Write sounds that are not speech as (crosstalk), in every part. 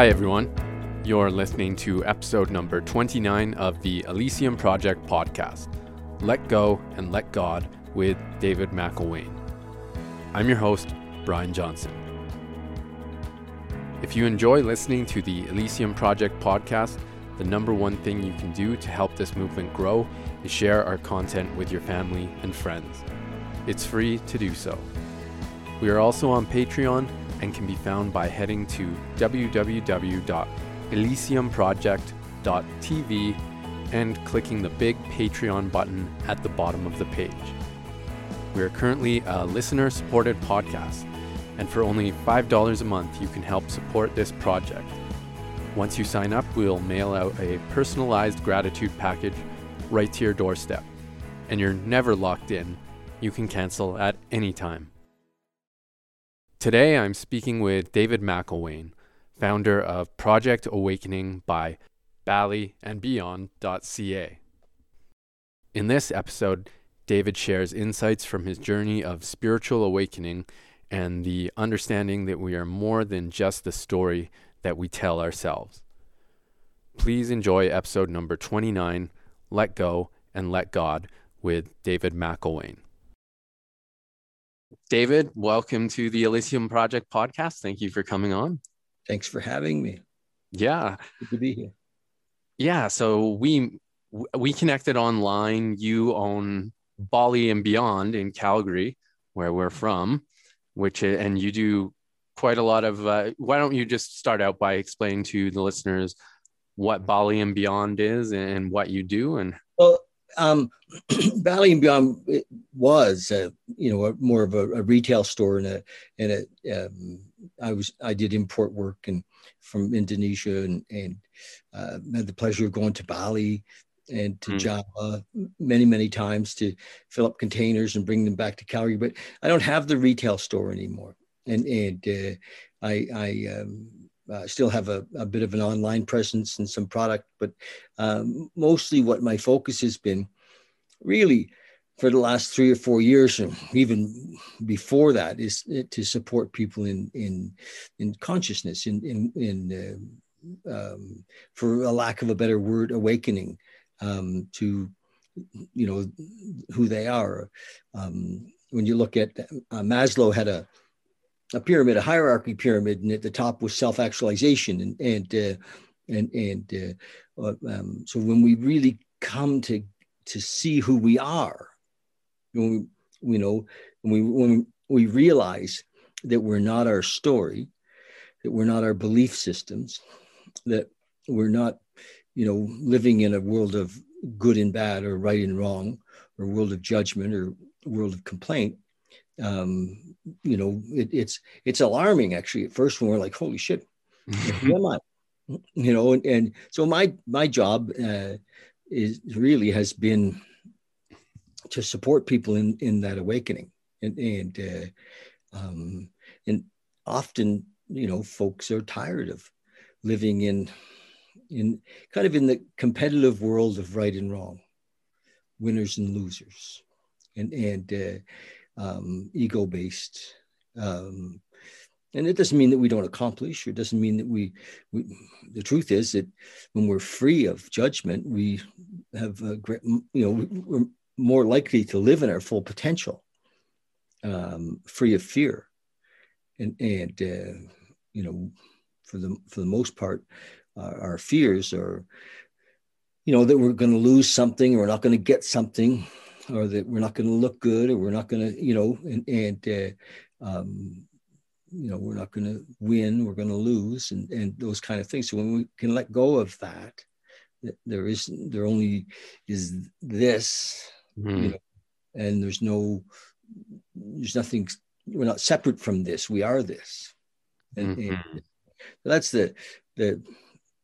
Hi, everyone. You're listening to episode number 29 of the Elysium Project podcast Let Go and Let God with David McElwain. I'm your host, Brian Johnson. If you enjoy listening to the Elysium Project podcast, the number one thing you can do to help this movement grow is share our content with your family and friends. It's free to do so. We are also on Patreon and can be found by heading to www.elysiumproject.tv and clicking the big Patreon button at the bottom of the page. We are currently a listener supported podcast, and for only $5 a month, you can help support this project. Once you sign up, we'll mail out a personalized gratitude package right to your doorstep. And you're never locked in, you can cancel at any time. Today, I'm speaking with David McElwain, founder of Project Awakening by BaliandBeyond.ca. In this episode, David shares insights from his journey of spiritual awakening and the understanding that we are more than just the story that we tell ourselves. Please enjoy episode number 29 Let Go and Let God with David McElwain. David, welcome to the Elysium Project podcast. Thank you for coming on. Thanks for having me. Yeah. Good to be here. Yeah, so we we connected online. You own Bali and Beyond in Calgary, where we're from, which and you do quite a lot of uh, why don't you just start out by explaining to the listeners what Bali and Beyond is and what you do and well um, (clears throat) Bali and Beyond was, uh, you know, a, more of a, a, retail store and a, and a, um, I was, I did import work and from Indonesia and, and uh, had the pleasure of going to Bali and to mm. Java many, many times to fill up containers and bring them back to Calgary. But I don't have the retail store anymore. And, and uh, I, I um, uh, still have a, a, bit of an online presence and some product, but um, mostly what my focus has been really for the last three or four years, and even before that, is to support people in in in consciousness, in in in uh, um, for a lack of a better word, awakening um, to you know who they are. Um, when you look at uh, Maslow had a a pyramid, a hierarchy pyramid, and at the top was self-actualization, and and uh, and and uh, uh, um, so when we really come to to see who we are, when we, you know, when we when we realize that we're not our story, that we're not our belief systems, that we're not, you know, living in a world of good and bad or right and wrong, or world of judgment or world of complaint, um, you know, it, it's it's alarming actually at first when we're like, holy shit, who am I? You know, and, and so my my job uh, is really has been to support people in in that awakening, and and uh, um, and often you know folks are tired of living in in kind of in the competitive world of right and wrong, winners and losers, and and uh, um, ego based. Um, and it doesn't mean that we don't accomplish, or it doesn't mean that we, we, the truth is that when we're free of judgment, we have a great, you know, more likely to live in our full potential, um, free of fear. And, and uh, you know, for the, for the most part, uh, our fears are, you know, that we're going to lose something, or we're not going to get something, or that we're not going to look good or we're not going to you know and, and uh, um, you know we're not going to win we're going to lose and, and those kind of things so when we can let go of that there is there only is this mm. you know, and there's no there's nothing we're not separate from this we are this and, mm-hmm. and that's the the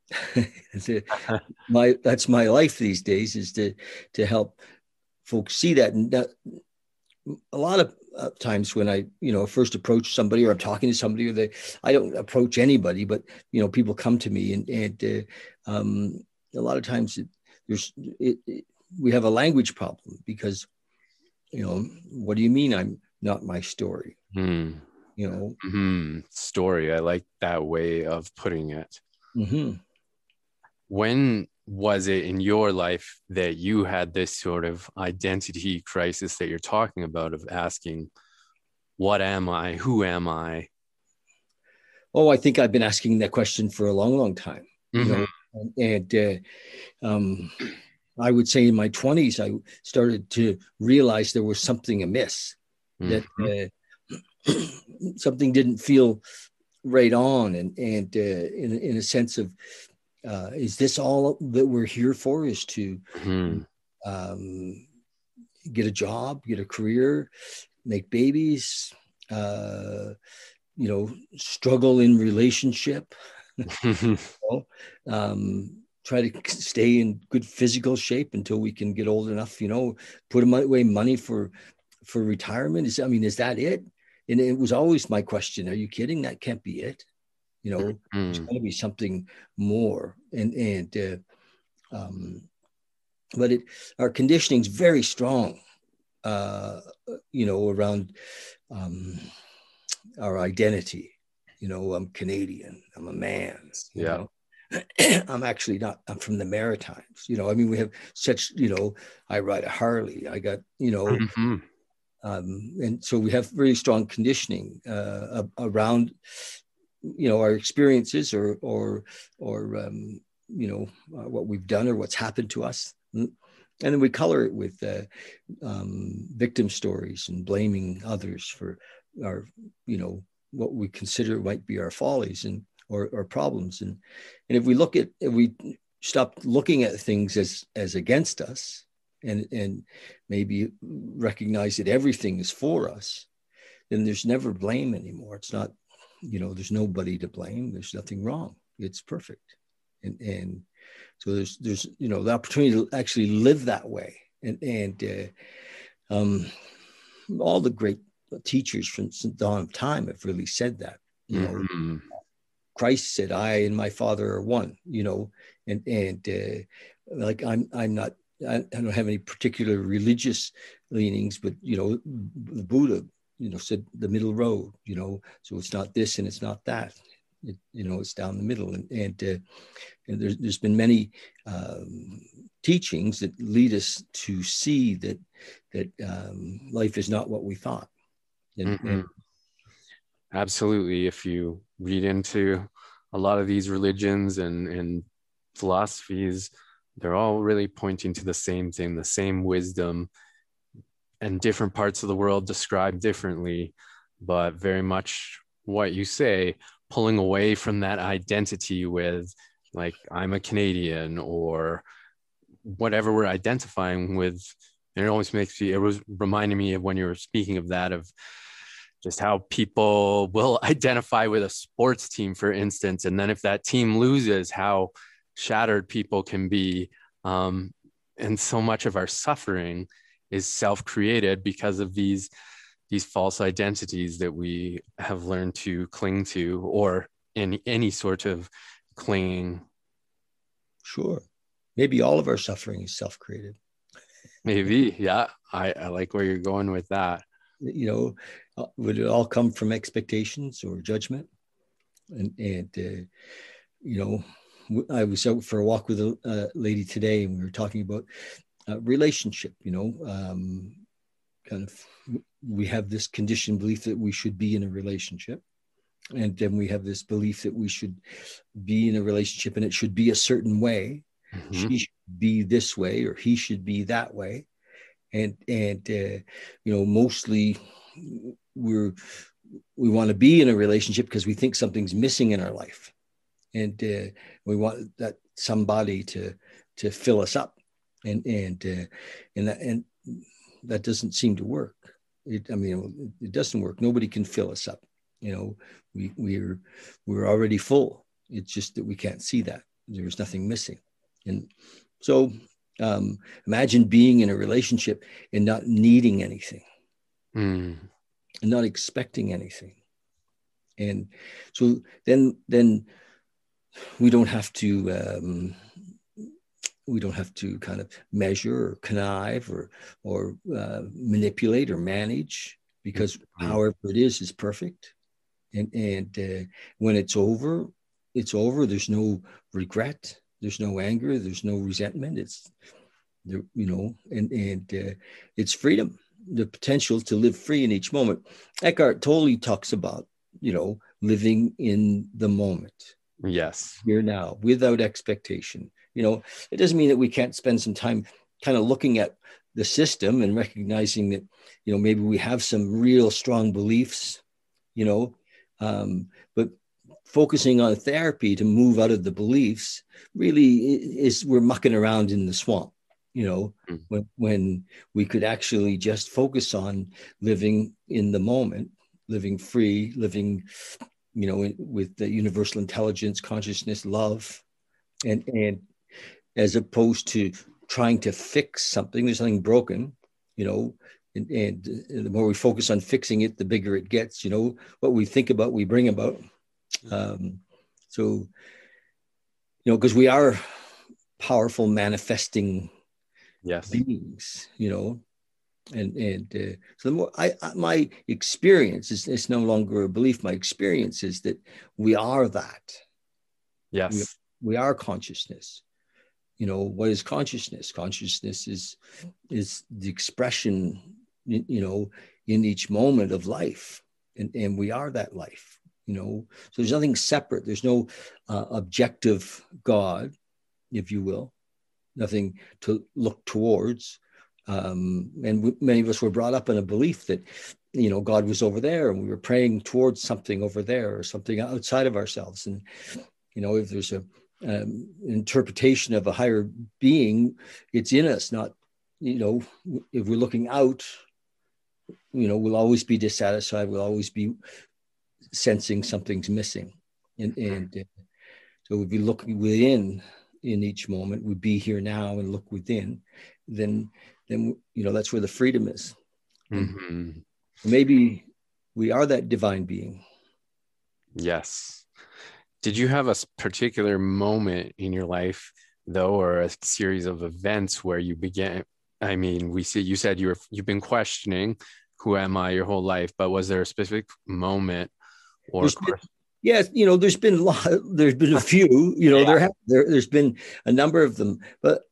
(laughs) (laughs) my that's my life these days is to to help folks see that. And that, a lot of uh, times when I, you know, first approach somebody or I'm talking to somebody or they, I don't approach anybody, but, you know, people come to me and, and uh, um, a lot of times it, there's, it, it, we have a language problem because, you know, what do you mean I'm not my story? Hmm. you know mm-hmm. story i like that way of putting it mm-hmm. when was it in your life that you had this sort of identity crisis that you're talking about of asking what am i who am i oh i think i've been asking that question for a long long time mm-hmm. you know and, and uh, um, i would say in my 20s i started to realize there was something amiss mm-hmm. that uh, (clears throat) something didn't feel right on and and uh, in, in a sense of uh, is this all that we're here for is to mm-hmm. um, get a job get a career make babies uh, you know struggle in relationship (laughs) (laughs) you know, um, try to stay in good physical shape until we can get old enough you know put away money for for retirement? Is i mean is that it? And it was always my question are you kidding? That can't be it you know? Mm-hmm. there's got to be something more. And and uh, um, but it our conditioning is very strong uh, you know around um, our identity. You know i'm canadian i'm a man yeah (clears throat) I'm actually not. I'm from the Maritimes. You know, I mean, we have such. You know, I ride a Harley. I got. You know, mm-hmm. um, and so we have very strong conditioning uh, around you know our experiences or or or um, you know uh, what we've done or what's happened to us and then we color it with uh, um, victim stories and blaming others for our you know what we consider might be our follies and or, or problems. And and if we look at if we stop looking at things as as against us and and maybe recognize that everything is for us then there's never blame anymore. It's not you know there's nobody to blame. There's nothing wrong. It's perfect. And and so there's there's you know the opportunity to actually live that way. And and uh, um, all the great teachers from the dawn of time have really said that you know. Mm-hmm. Christ said i and my father are one you know and and uh, like i'm i'm not I, don't have any particular religious leanings but you know the buddha you know said the middle road you know so it's not this and it's not that it, you know it's down the middle and and, uh, and there's, there's been many um, teachings that lead us to see that that um, life is not what we thought and, mm-hmm. and, absolutely if you read into a lot of these religions and and philosophies they're all really pointing to the same thing the same wisdom and different parts of the world described differently, but very much what you say, pulling away from that identity with, like, I'm a Canadian or whatever we're identifying with. And it always makes me, it was reminding me of when you were speaking of that, of just how people will (laughs) identify with a sports team, for instance. And then if that team loses, how shattered people can be. Um, and so much of our suffering is self-created because of these these false identities that we have learned to cling to or in any sort of clinging. Sure. Maybe all of our suffering is self-created. Maybe. Yeah. I, I like where you're going with that you know uh, would it all come from expectations or judgment? And and uh, you know I was out for a walk with a, a lady today, and we were talking about uh, relationship you know um, kind of we have this conditioned belief that we should be in a relationship and then we have this belief that we should be in a relationship and it should be a certain way. Mm-hmm. she should be this way or he should be that way and and uh, you know mostly we're we want to be in a relationship because we think something's missing in our life and uh, we want that somebody to to fill us up and and uh, and that and that doesn't seem to work. It, I mean, it doesn't work. Nobody can fill us up. You know, we we're we're already full. It's just that we can't see that. There's nothing missing, and so um, imagine being in a relationship and not needing anything, mm. and not expecting anything, and so then then we don't have to um, we don't have to kind of measure or connive or or uh, manipulate or manage because mm-hmm. however it is is perfect. And and uh, when it's over it's over. There's no regret there's no anger there's no resentment. It's you know and and uh, it's freedom the potential to live free in each moment. Eckhart tolle talks about you know living in the moment. Yes. Here now without expectation. You know it doesn't mean that we can't spend some time kind of looking at the system and recognizing that you know maybe we have some real strong beliefs you know um, but focusing on therapy to move out of the beliefs really is we're mucking around in the swamp you know mm. when, when we could actually just focus on living in the moment living free living you know with the universal intelligence consciousness love and and as opposed to trying to fix something. There's something broken, you know, and, and, the more we focus on fixing it, the bigger it gets. You know, what we think about, we bring about. Um, so, you know, because we are powerful manifesting yes. beings, you know, and and uh, so the more I, I my experience is it's no longer a belief. My experience is that we are that. Yes, we, we are consciousness you know what is consciousness consciousness is is the expression you know in each moment of life and, and we are that life you know so there's nothing separate. There's no uh, objective god if you will. Nothing to look towards. Um, and we, many of us were brought up in a belief that you know god was over there and we were praying towards something over there or something outside of ourselves. And you know if there's a um, interpretation of a higher being, it's in us, not, you know, if we're looking out, you know, we'll always be dissatisfied, we'll always be sensing something's missing. And, and uh, so we'd be looking within in each moment, we'd be here now and look within, then, then, you know, that's where the freedom is. Mm-hmm. Maybe we are that divine being. Yes did you have a particular moment in your life though or a series of events where you began i mean we see you said you were you've been questioning who am i your whole life but was there a specific moment or yes you know there's been a lot there's been a few you know yeah. there have there, there's been a number of them but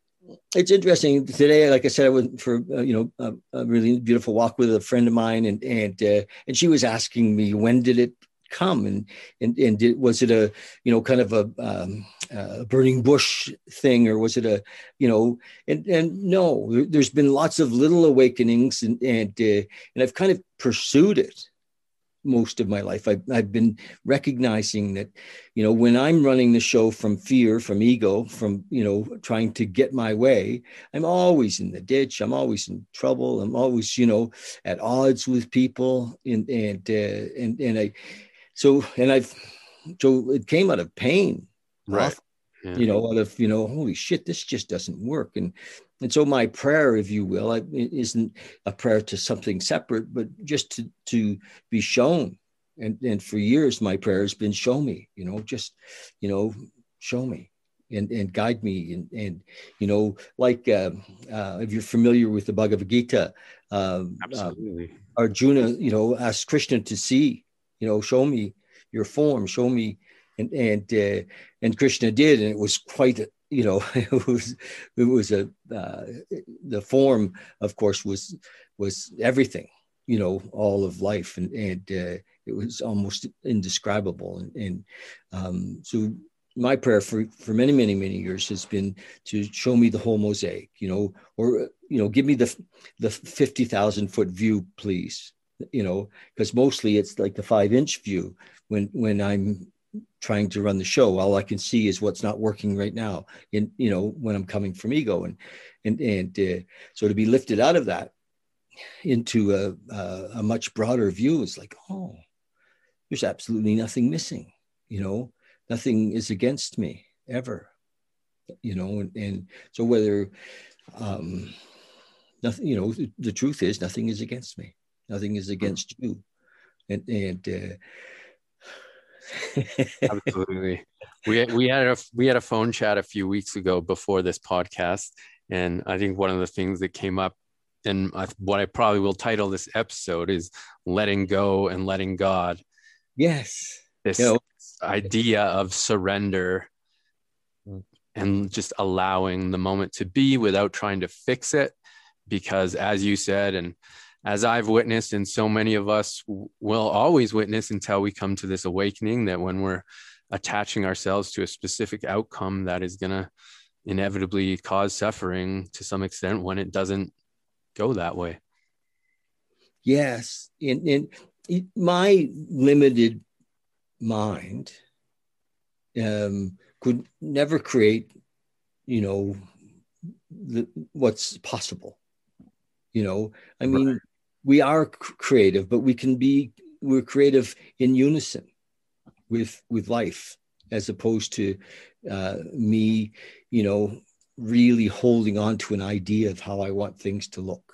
it's interesting. Today like i said i went for uh, you know a, a, really beautiful walk with a friend of mine and and uh, and she was asking me when did it come? And and and did, was it a you know kind of a, um, a burning bush thing or was it a you know and and no there's been lots of little awakenings and and uh, and I've kind of pursued it most of my life. I've, I've been recognizing that, you know, when I'm running the show from fear, from ego, from, you know, trying to get my way, I'm always in the ditch. I'm always in trouble. I'm always, you know, at odds with people. And, and, uh, and, and I, so and i've so it came out of pain right yeah. you know out of you know holy shit this just doesn't work and and so my prayer if you will isn't a prayer to something separate but just to to be shown and and for years my prayer has been show me you know just you know show me and, and guide me and, and you know like uh, uh, if you're familiar with the Bhagavad Gita um, Absolutely. Uh, Arjuna you know asked Krishna to see you know, show me your form, show me, and and uh, and Krishna did, and it was quite, a, you know, (laughs) it was it was a uh, the form, of course, was was everything, you know, all of life, and and uh, it was almost indescribable, and, and um, so my prayer for for many many many years has been to show me the whole mosaic you know or you know give me the the 50,000 foot view please you know, because mostly it's like the five inch view when when I'm trying to run the show. All I can see is what's not working right now. In you know when I'm coming from ego and and and uh, so to be lifted out of that into a, a, a much broader view is like oh, there's absolutely nothing missing. You know, nothing is against me ever. You know, and, and so whether um, nothing, you know, the, the truth is nothing is against me. Nothing is against you. And, and uh... (laughs) absolutely. We, we had a we had a phone chat a few weeks ago before this podcast, and I think one of the things that came up, and I, what I probably will title this episode is "Letting Go and Letting God," Yes. This idea of surrender and just allowing the moment to be without trying to fix it. Because as you said, and as I've witnessed, and so many of us will always witness until we come to this awakening, that when we're attaching ourselves to a specific outcome that is going to inevitably cause suffering to some extent when it doesn't go that way. Yes. In, in, in my limited mind um, could never create, you know, the, what's possible. You know, I mean. We are creative, but we can be we're creative in unison with with life, as opposed to uh, me, you know, really holding on to an idea of how I want things to look,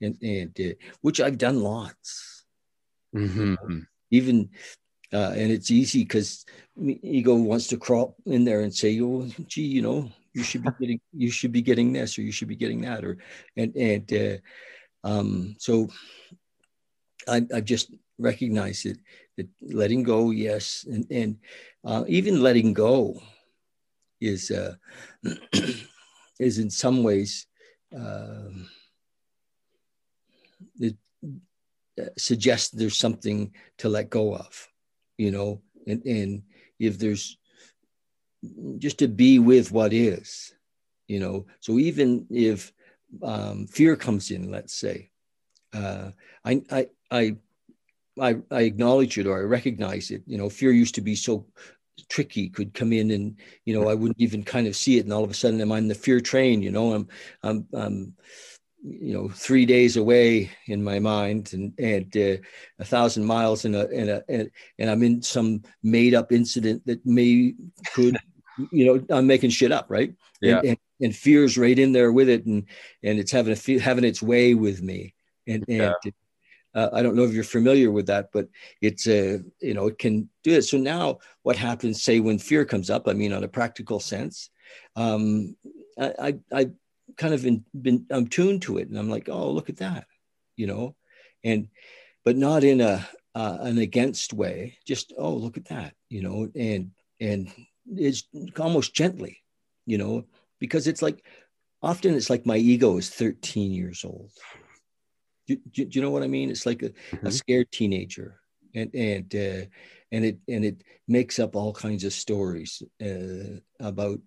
and and uh, which I've done lots Mhm. even uh, and it's easy because ego wants to crawl in there and say oh gee you know you should be getting you should be getting this or you should be getting that or and and uh, um, so I, I just recognize it that letting go yes and and uh, even letting go is uh, (clears throat) is in some ways um, it uh, suggests there's something to let go of you know and and if there's just to be with what is you know. So even if um, fear comes in let's say. Uh, I, I i i i acknowledge it or i recognize it. You know fear used to be so tricky could come in and you know i wouldn't even kind of see it. And all of a sudden i'm on the fear train you know i'm i'm, I'm you know three days away in my mind and and uh, a thousand miles in a in a and, and i'm in some made up incident that may could you know i'm making shit up right? Yeah. and, and, and fear's right in there with it and and it's having a having its way with me. And and uh, i don't know if you're familiar with that but it's uh you know it can do it. So now what happens say when fear comes up i mean on a practical sense um i i, I kind of in, been i'm tuned to it and i'm like oh look at that you know? And but not in a uh, an against way just oh look at that you know? And and it's almost gently you know because it's like often it's like my ego is 13 years old. Do, do, do you know what i mean? It's like a, a Mhm. scared teenager. And and uh, and it and it makes up all kinds of stories uh, about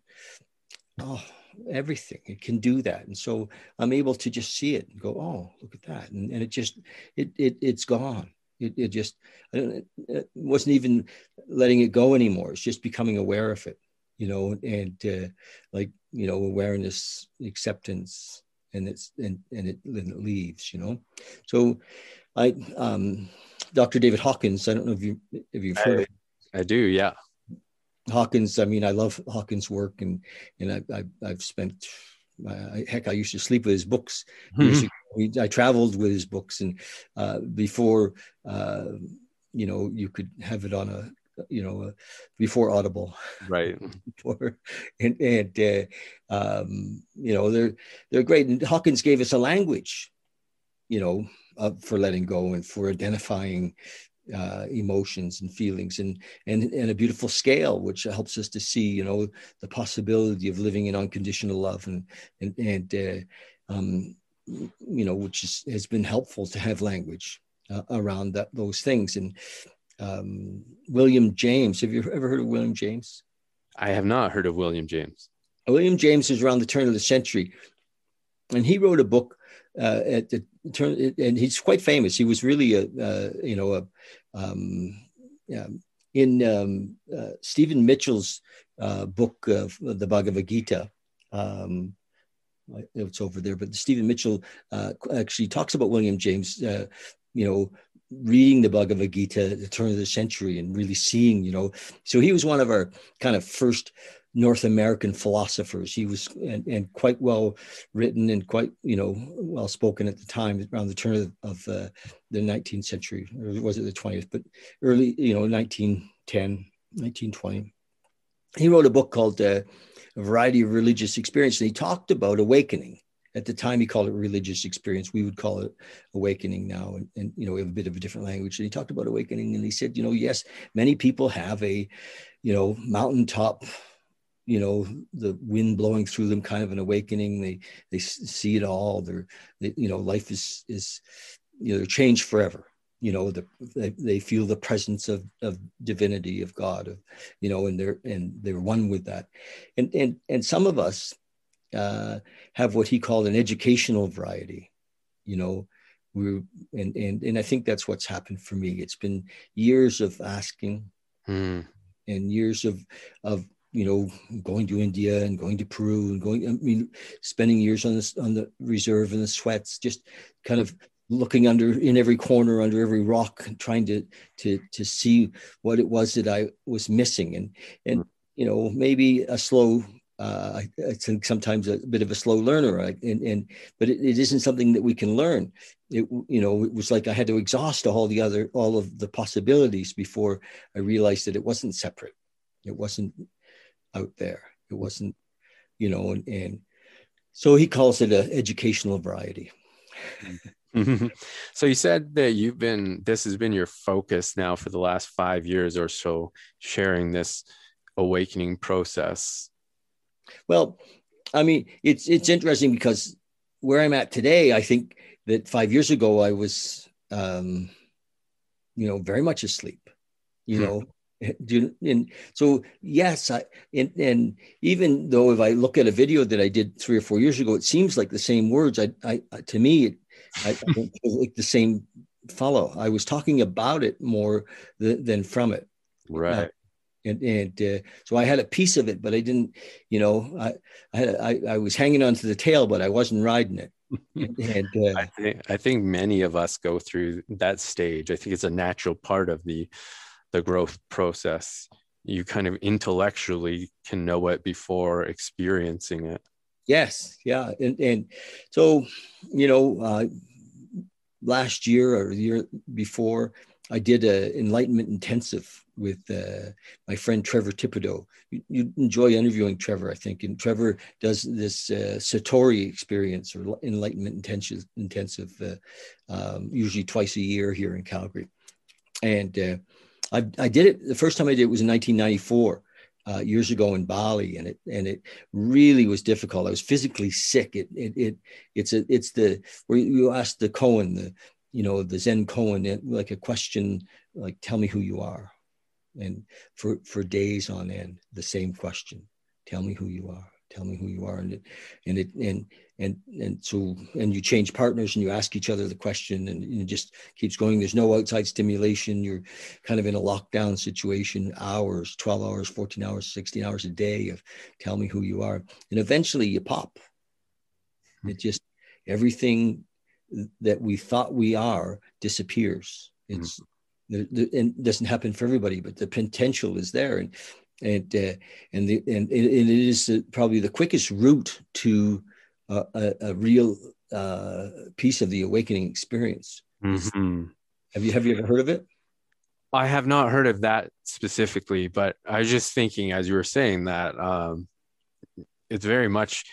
oh everything. It can do that. And so i'm able to just see it and go oh look at that. And, and it just it, it it's gone. It, it just I don't, it wasn't even letting it go anymore. It's just becoming aware of it you know and uh, like you know awareness acceptance and it's and and it, and it leaves you know so i um dr david hawkins i don't know if you if you've heard of I do. Yeah. Hawkins, I mean, I love Hawkins' work, and and I, I I've spent, I, heck, I used to sleep with his books. We, I traveled with his books, and uh, before, uh, you know, you could have it on a, you know, uh, before Audible, right. (laughs) before, and and uh, um, you know, they're they're great. And Hawkins gave us a language, you know, uh, for letting go and for identifying uh, emotions and feelings and, and and a beautiful scale which helps us to see you know the possibility of living in unconditional love and and and uh, um, you know which is, has been helpful to have language uh, around that those things and um, William James have you ever heard of William James I have not heard of William James. William James is around the turn of the century and he wrote a book uh, at the turn, and he's quite famous. He was really a, uh, you know, a, um, yeah, in um, uh, Stephen Mitchell's uh, book of the Bhagavad Gita. Um, it's over there, but Stephen Mitchell uh, actually talks about William James, uh, you know, reading the Bhagavad Gita at the turn of the century and really seeing, you know, so he was one of our kind of first North American philosophers. He was and, and, quite well written and quite you know well spoken at the time around the turn of, of uh, the 19th century or was it the 20th? But early you know 1910, 1920. He wrote a book called uh, A Variety of Religious Experience, and he talked about awakening at the time he called it religious experience. We would call it awakening now. And, and, you know, we have a bit of a different language. And he talked about awakening and he said, you know, yes, many people have a, you know, mountaintop, you know, the wind blowing through them kind of an awakening. They, they see it all. They're, they, you know, life is, is, you know, changed forever you know the they, they feel the presence of of divinity of god of you know and they're and they're one with that and and and some of us uh, have what he called an educational variety you know we and and and i think that's what's happened for me. It's been years of asking mm. and years of of you know going to india and going to peru and going i mean spending years on this on the reserve and the sweats just kind of looking under in every corner under every rock trying to to to see what it was that i was missing. And and you know maybe a slow uh, I, I, think sometimes a bit of a slow learner, and, and but it, it isn't something that we can learn. It you know it was like I had to exhaust all the other all of the possibilities before I realized that it wasn't separate. It wasn't out there. It wasn't you know and, and so he calls it an educational variety. (laughs) so you said that you've been this has been your focus now for the last five years or so sharing this awakening process well i mean it's it's interesting because where i'm at today i think that five years ago i was um you know very much asleep you hmm. know (laughs) and so yes i and, and even though if i look at a video that i did three or four years ago it seems like the same words i, I to me it, I, I (laughs) like the same fellow. I was talking about it more th- than from it. Right. Uh, and, and uh, so I had a piece of it, but I didn't, you know, I, I, I, was hanging on to the tail, but I wasn't riding it. (laughs) and, uh, I, think, I think many of us go through that stage. I think it's a natural part of the, the growth process. You kind of intellectually can know it before experiencing it. Yes, yeah, and and so you know, uh, last year or the year before, I did an enlightenment intensive with uh, my friend Trevor Thibodeau. You, you, enjoy interviewing Trevor, I think, and Trevor does this uh, Satori experience or enlightenment intensive, intensive uh, um, usually twice a year here in Calgary, and uh, I, I did it. The first time I did it was in 1994 uh, years ago in Bali, and it and it really was difficult. I was physically sick. It it, it it's a it's the where you ask the koan the you know the Zen koan, like a question like "Tell me who you are," and for for days on end, the same question: "Tell me who you are." Tell me who you are, and it and it and and and so and you change partners and you ask each other the question and, and it just keeps going. There's no outside stimulation. You're kind of in a lockdown situation hours 12 hours 14 hours 16 hours a day of tell me who you are. And eventually you pop. Hmm. it just everything that we thought we are disappears hmm. it's mm-hmm. the, the, and it doesn't happen for everybody but the potential is there and and uh, and the and, and it is probably the quickest route to a, a, real uh, piece of the awakening experience. Mm-hmm. Have you have you ever heard of it? I have not heard of that specifically, but I was just thinking as you were saying that um, it's very much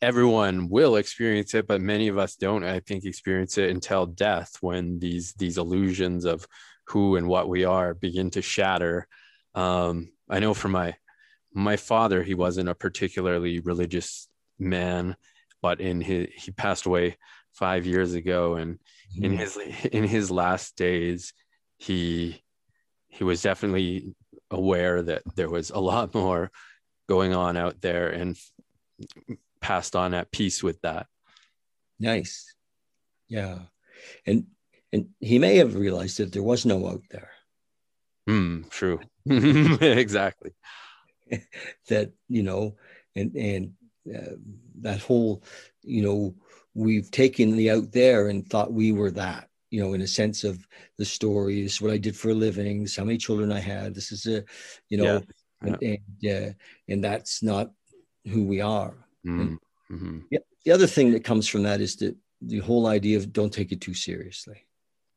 everyone will experience it, but many of us don't. I think experience it until death when these these illusions of who and what we are begin to shatter. Um, I know for my my father, he wasn't a particularly religious man, but in his he passed away five years ago, and mm-hmm. in his in his last days, he he was definitely aware that there was a lot (laughs) more going on out there, and passed on at peace with that. Nice, yeah, and and he may have realized that there was no out there. Hmm. true. (laughs) (laughs) exactly. that you know, and and uh, that whole, you know, we've taken the out there and thought we were that, you know, in a sense of the story. This is what I did for a living. This is how many children I had. This is a, you know, yeah. and and, uh, and that's not who we are. Mm-hmm. Yeah, the other thing that comes from that is that the whole idea of don't take it too seriously.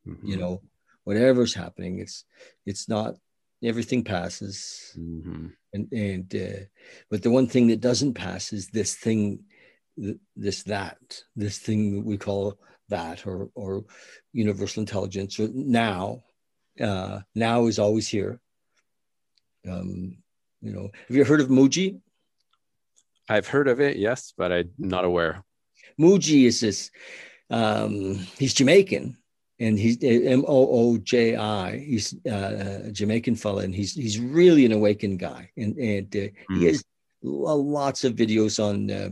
Mm-hmm. You know, whatever's happening, it's it's not everything passes. Mm-hmm and and uh, but the one thing that doesn't pass is this thing th- this that this thing that we call that or or universal intelligence or now uh, now is always here um, you know have you heard of Mooji i've heard of it yes but i'm not aware Mooji is this um, he's jamaican and he's m-o-o-j-i he's uh, a jamaican fella and he's he's really an awakened guy and and uh, mm. he hmm. has lots of videos on uh,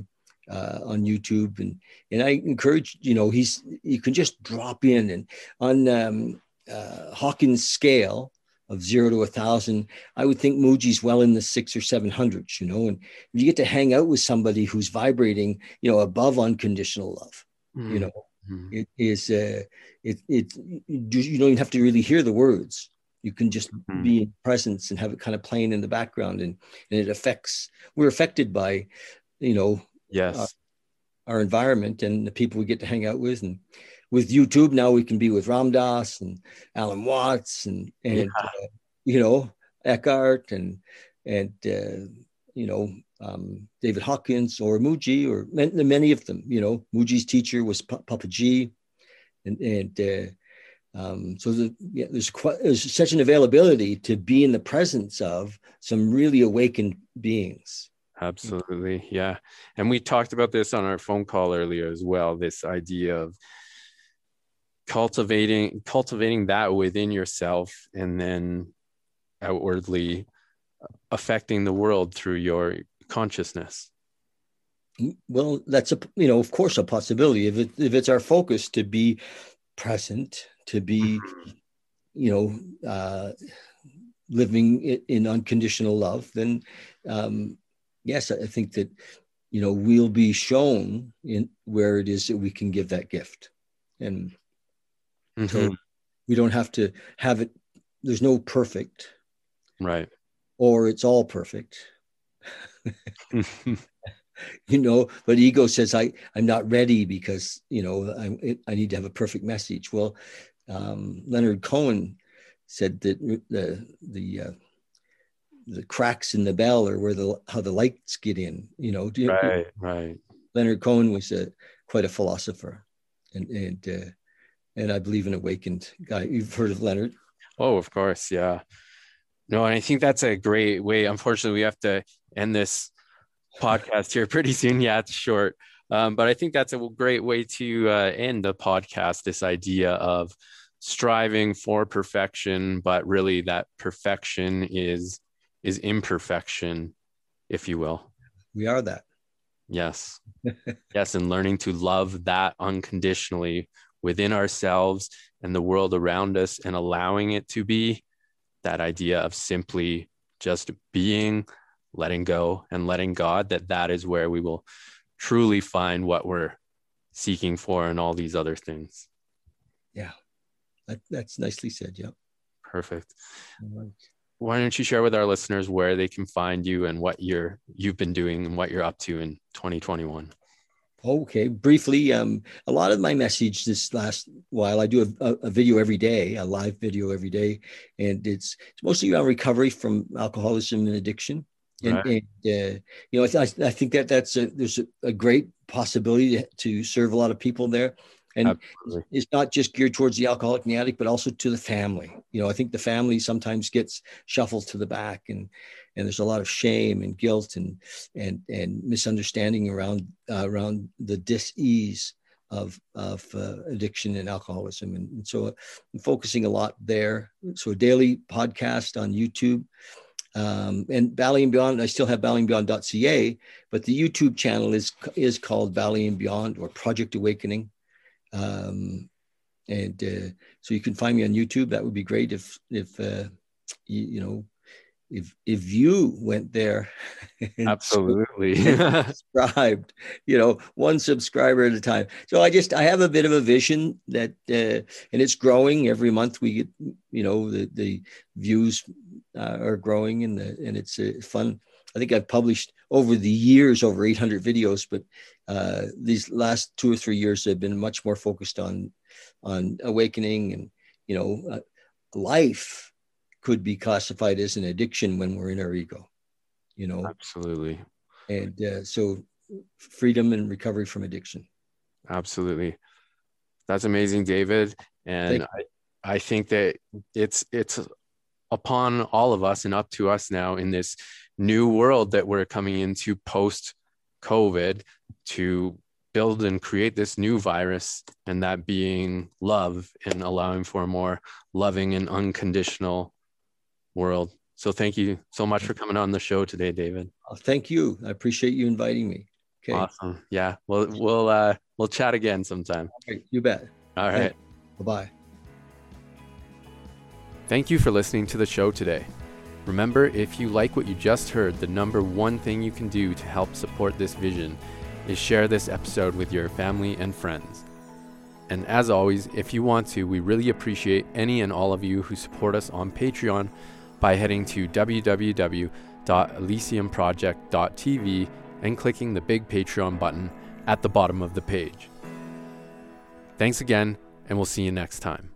uh, on YouTube, and and I encourage you know he's you can just drop in and on um, uh, Hawkins scale of zero to a thousand, I would think Mooji's well in the six or seven hundreds, you know, and if you get to hang out with somebody who's vibrating, you know, above unconditional love, mm-hmm. you know, mm-hmm. it is uh, it it you don't even have to really hear the words. You can just mm-hmm. be in presence and have it kind of playing in the background, and and it affects. We're affected by, you know, yes uh, our environment and the people we get to hang out with and with youtube now we can be with Ram Dass and alan watts and and yeah. uh, you know eckhart and and uh, you know um, david hawkins or Mooji or many, many of them you know mooji's teacher was P- Papaji and and uh, um, so the, yeah, there's quite, there's such an availability to be in the presence of some really awakened beings Absolutely. Yeah. And we talked about this on our phone call earlier as well this idea of cultivating cultivating that within yourself and then outwardly affecting the world through your consciousness. Well that's a you know of course a possibility. If it, if it's our focus to be present to be mm-hmm. you know uh living in unconditional love then um yes, I think that you know we'll be shown in where it is that we can give that gift, and mm-hmm. so we don't have to have it. There's no perfect, right? Or it's all perfect. (laughs) (laughs) you know but ego says i i'm not ready because you know i i need to have a perfect message well um, leonard cohen said that the the uh, the cracks in the bell or where the how the lights get in. You know, right, right. Leonard Cohen was a quite a philosopher, and and uh, and I believe an awakened guy. You've heard of Leonard? Oh, of course, yeah. No, and I think that's a great way. Unfortunately, we have to end this podcast here pretty soon. Yeah, it's short. Um, but I think that's a great way to uh, end the podcast. This idea of striving for perfection, but really that perfection is is imperfection, if you will. We are that. Yes. (laughs) yes. And learning to love that unconditionally within ourselves and the world around us and allowing it to be that idea of simply just being, letting go and letting God, that that is where we will truly find what we're seeking for and all these other things. Yeah. That, that's nicely said. Yeah. Perfect why don't you share with our listeners where they can find you and what you're you've been doing and what you're up to in 2021 okay briefly um, a lot of my message this last while i do a, a, video every day a live video every day and it's, it's mostly around recovery from alcoholism and addiction and, right. and uh, you know I, th- I, think that that's a, there's a, a great possibility to, to serve a lot of people there and Absolutely. it's not just geared towards the alcoholic and the addict but also to the family you know i think the family sometimes gets shuffled to the back and and there's a lot of shame and guilt and and and misunderstanding around uh, around the dis-ease of of uh, addiction and alcoholism and, and, so i'm focusing a lot there so a daily podcast on youtube um, and Bali and Beyond, I still have baliandbeyond.ca, but the YouTube channel is is called Bali and Beyond or Project Awakening. Um, and uh, so you can find me on YouTube. That would be great if if uh, you, you know if if you went there (laughs) absolutely. (laughs) subscribed you know one subscriber at a time. So i just i have a bit of a vision that uh, and it's growing every month. We get you know the the views uh, are growing and the and it's uh, fun. I think I've published over the years over 800 videos, but uh, these last two or three years have been much more focused on on awakening and you know uh, life could be classified as an addiction when we're in our ego, you know. Absolutely. And uh, so freedom and recovery from addiction. Absolutely. That's amazing, David. And I, I think that it's it's upon all of us and up to us now in this new world that we're coming into post COVID to build and create this new virus, and that being love and allowing for a more loving and unconditional world. So thank you so much for coming on the show today, David. Oh, thank you. I appreciate you inviting me. Okay. Awesome. Yeah. We'll we'll uh we'll chat again sometime. Okay, you bet. All right. Bye bye. Thank you for listening to the show today. Remember, if you like what you just heard, the number one thing you can do to help support this vision is share this episode with your family and friends. And as always, if you want to, we really appreciate any and all of you who support us on Patreon by heading to www.elysiumproject.tv and clicking the big Patreon button at the bottom of the page. Thanks again, and we'll see you next time.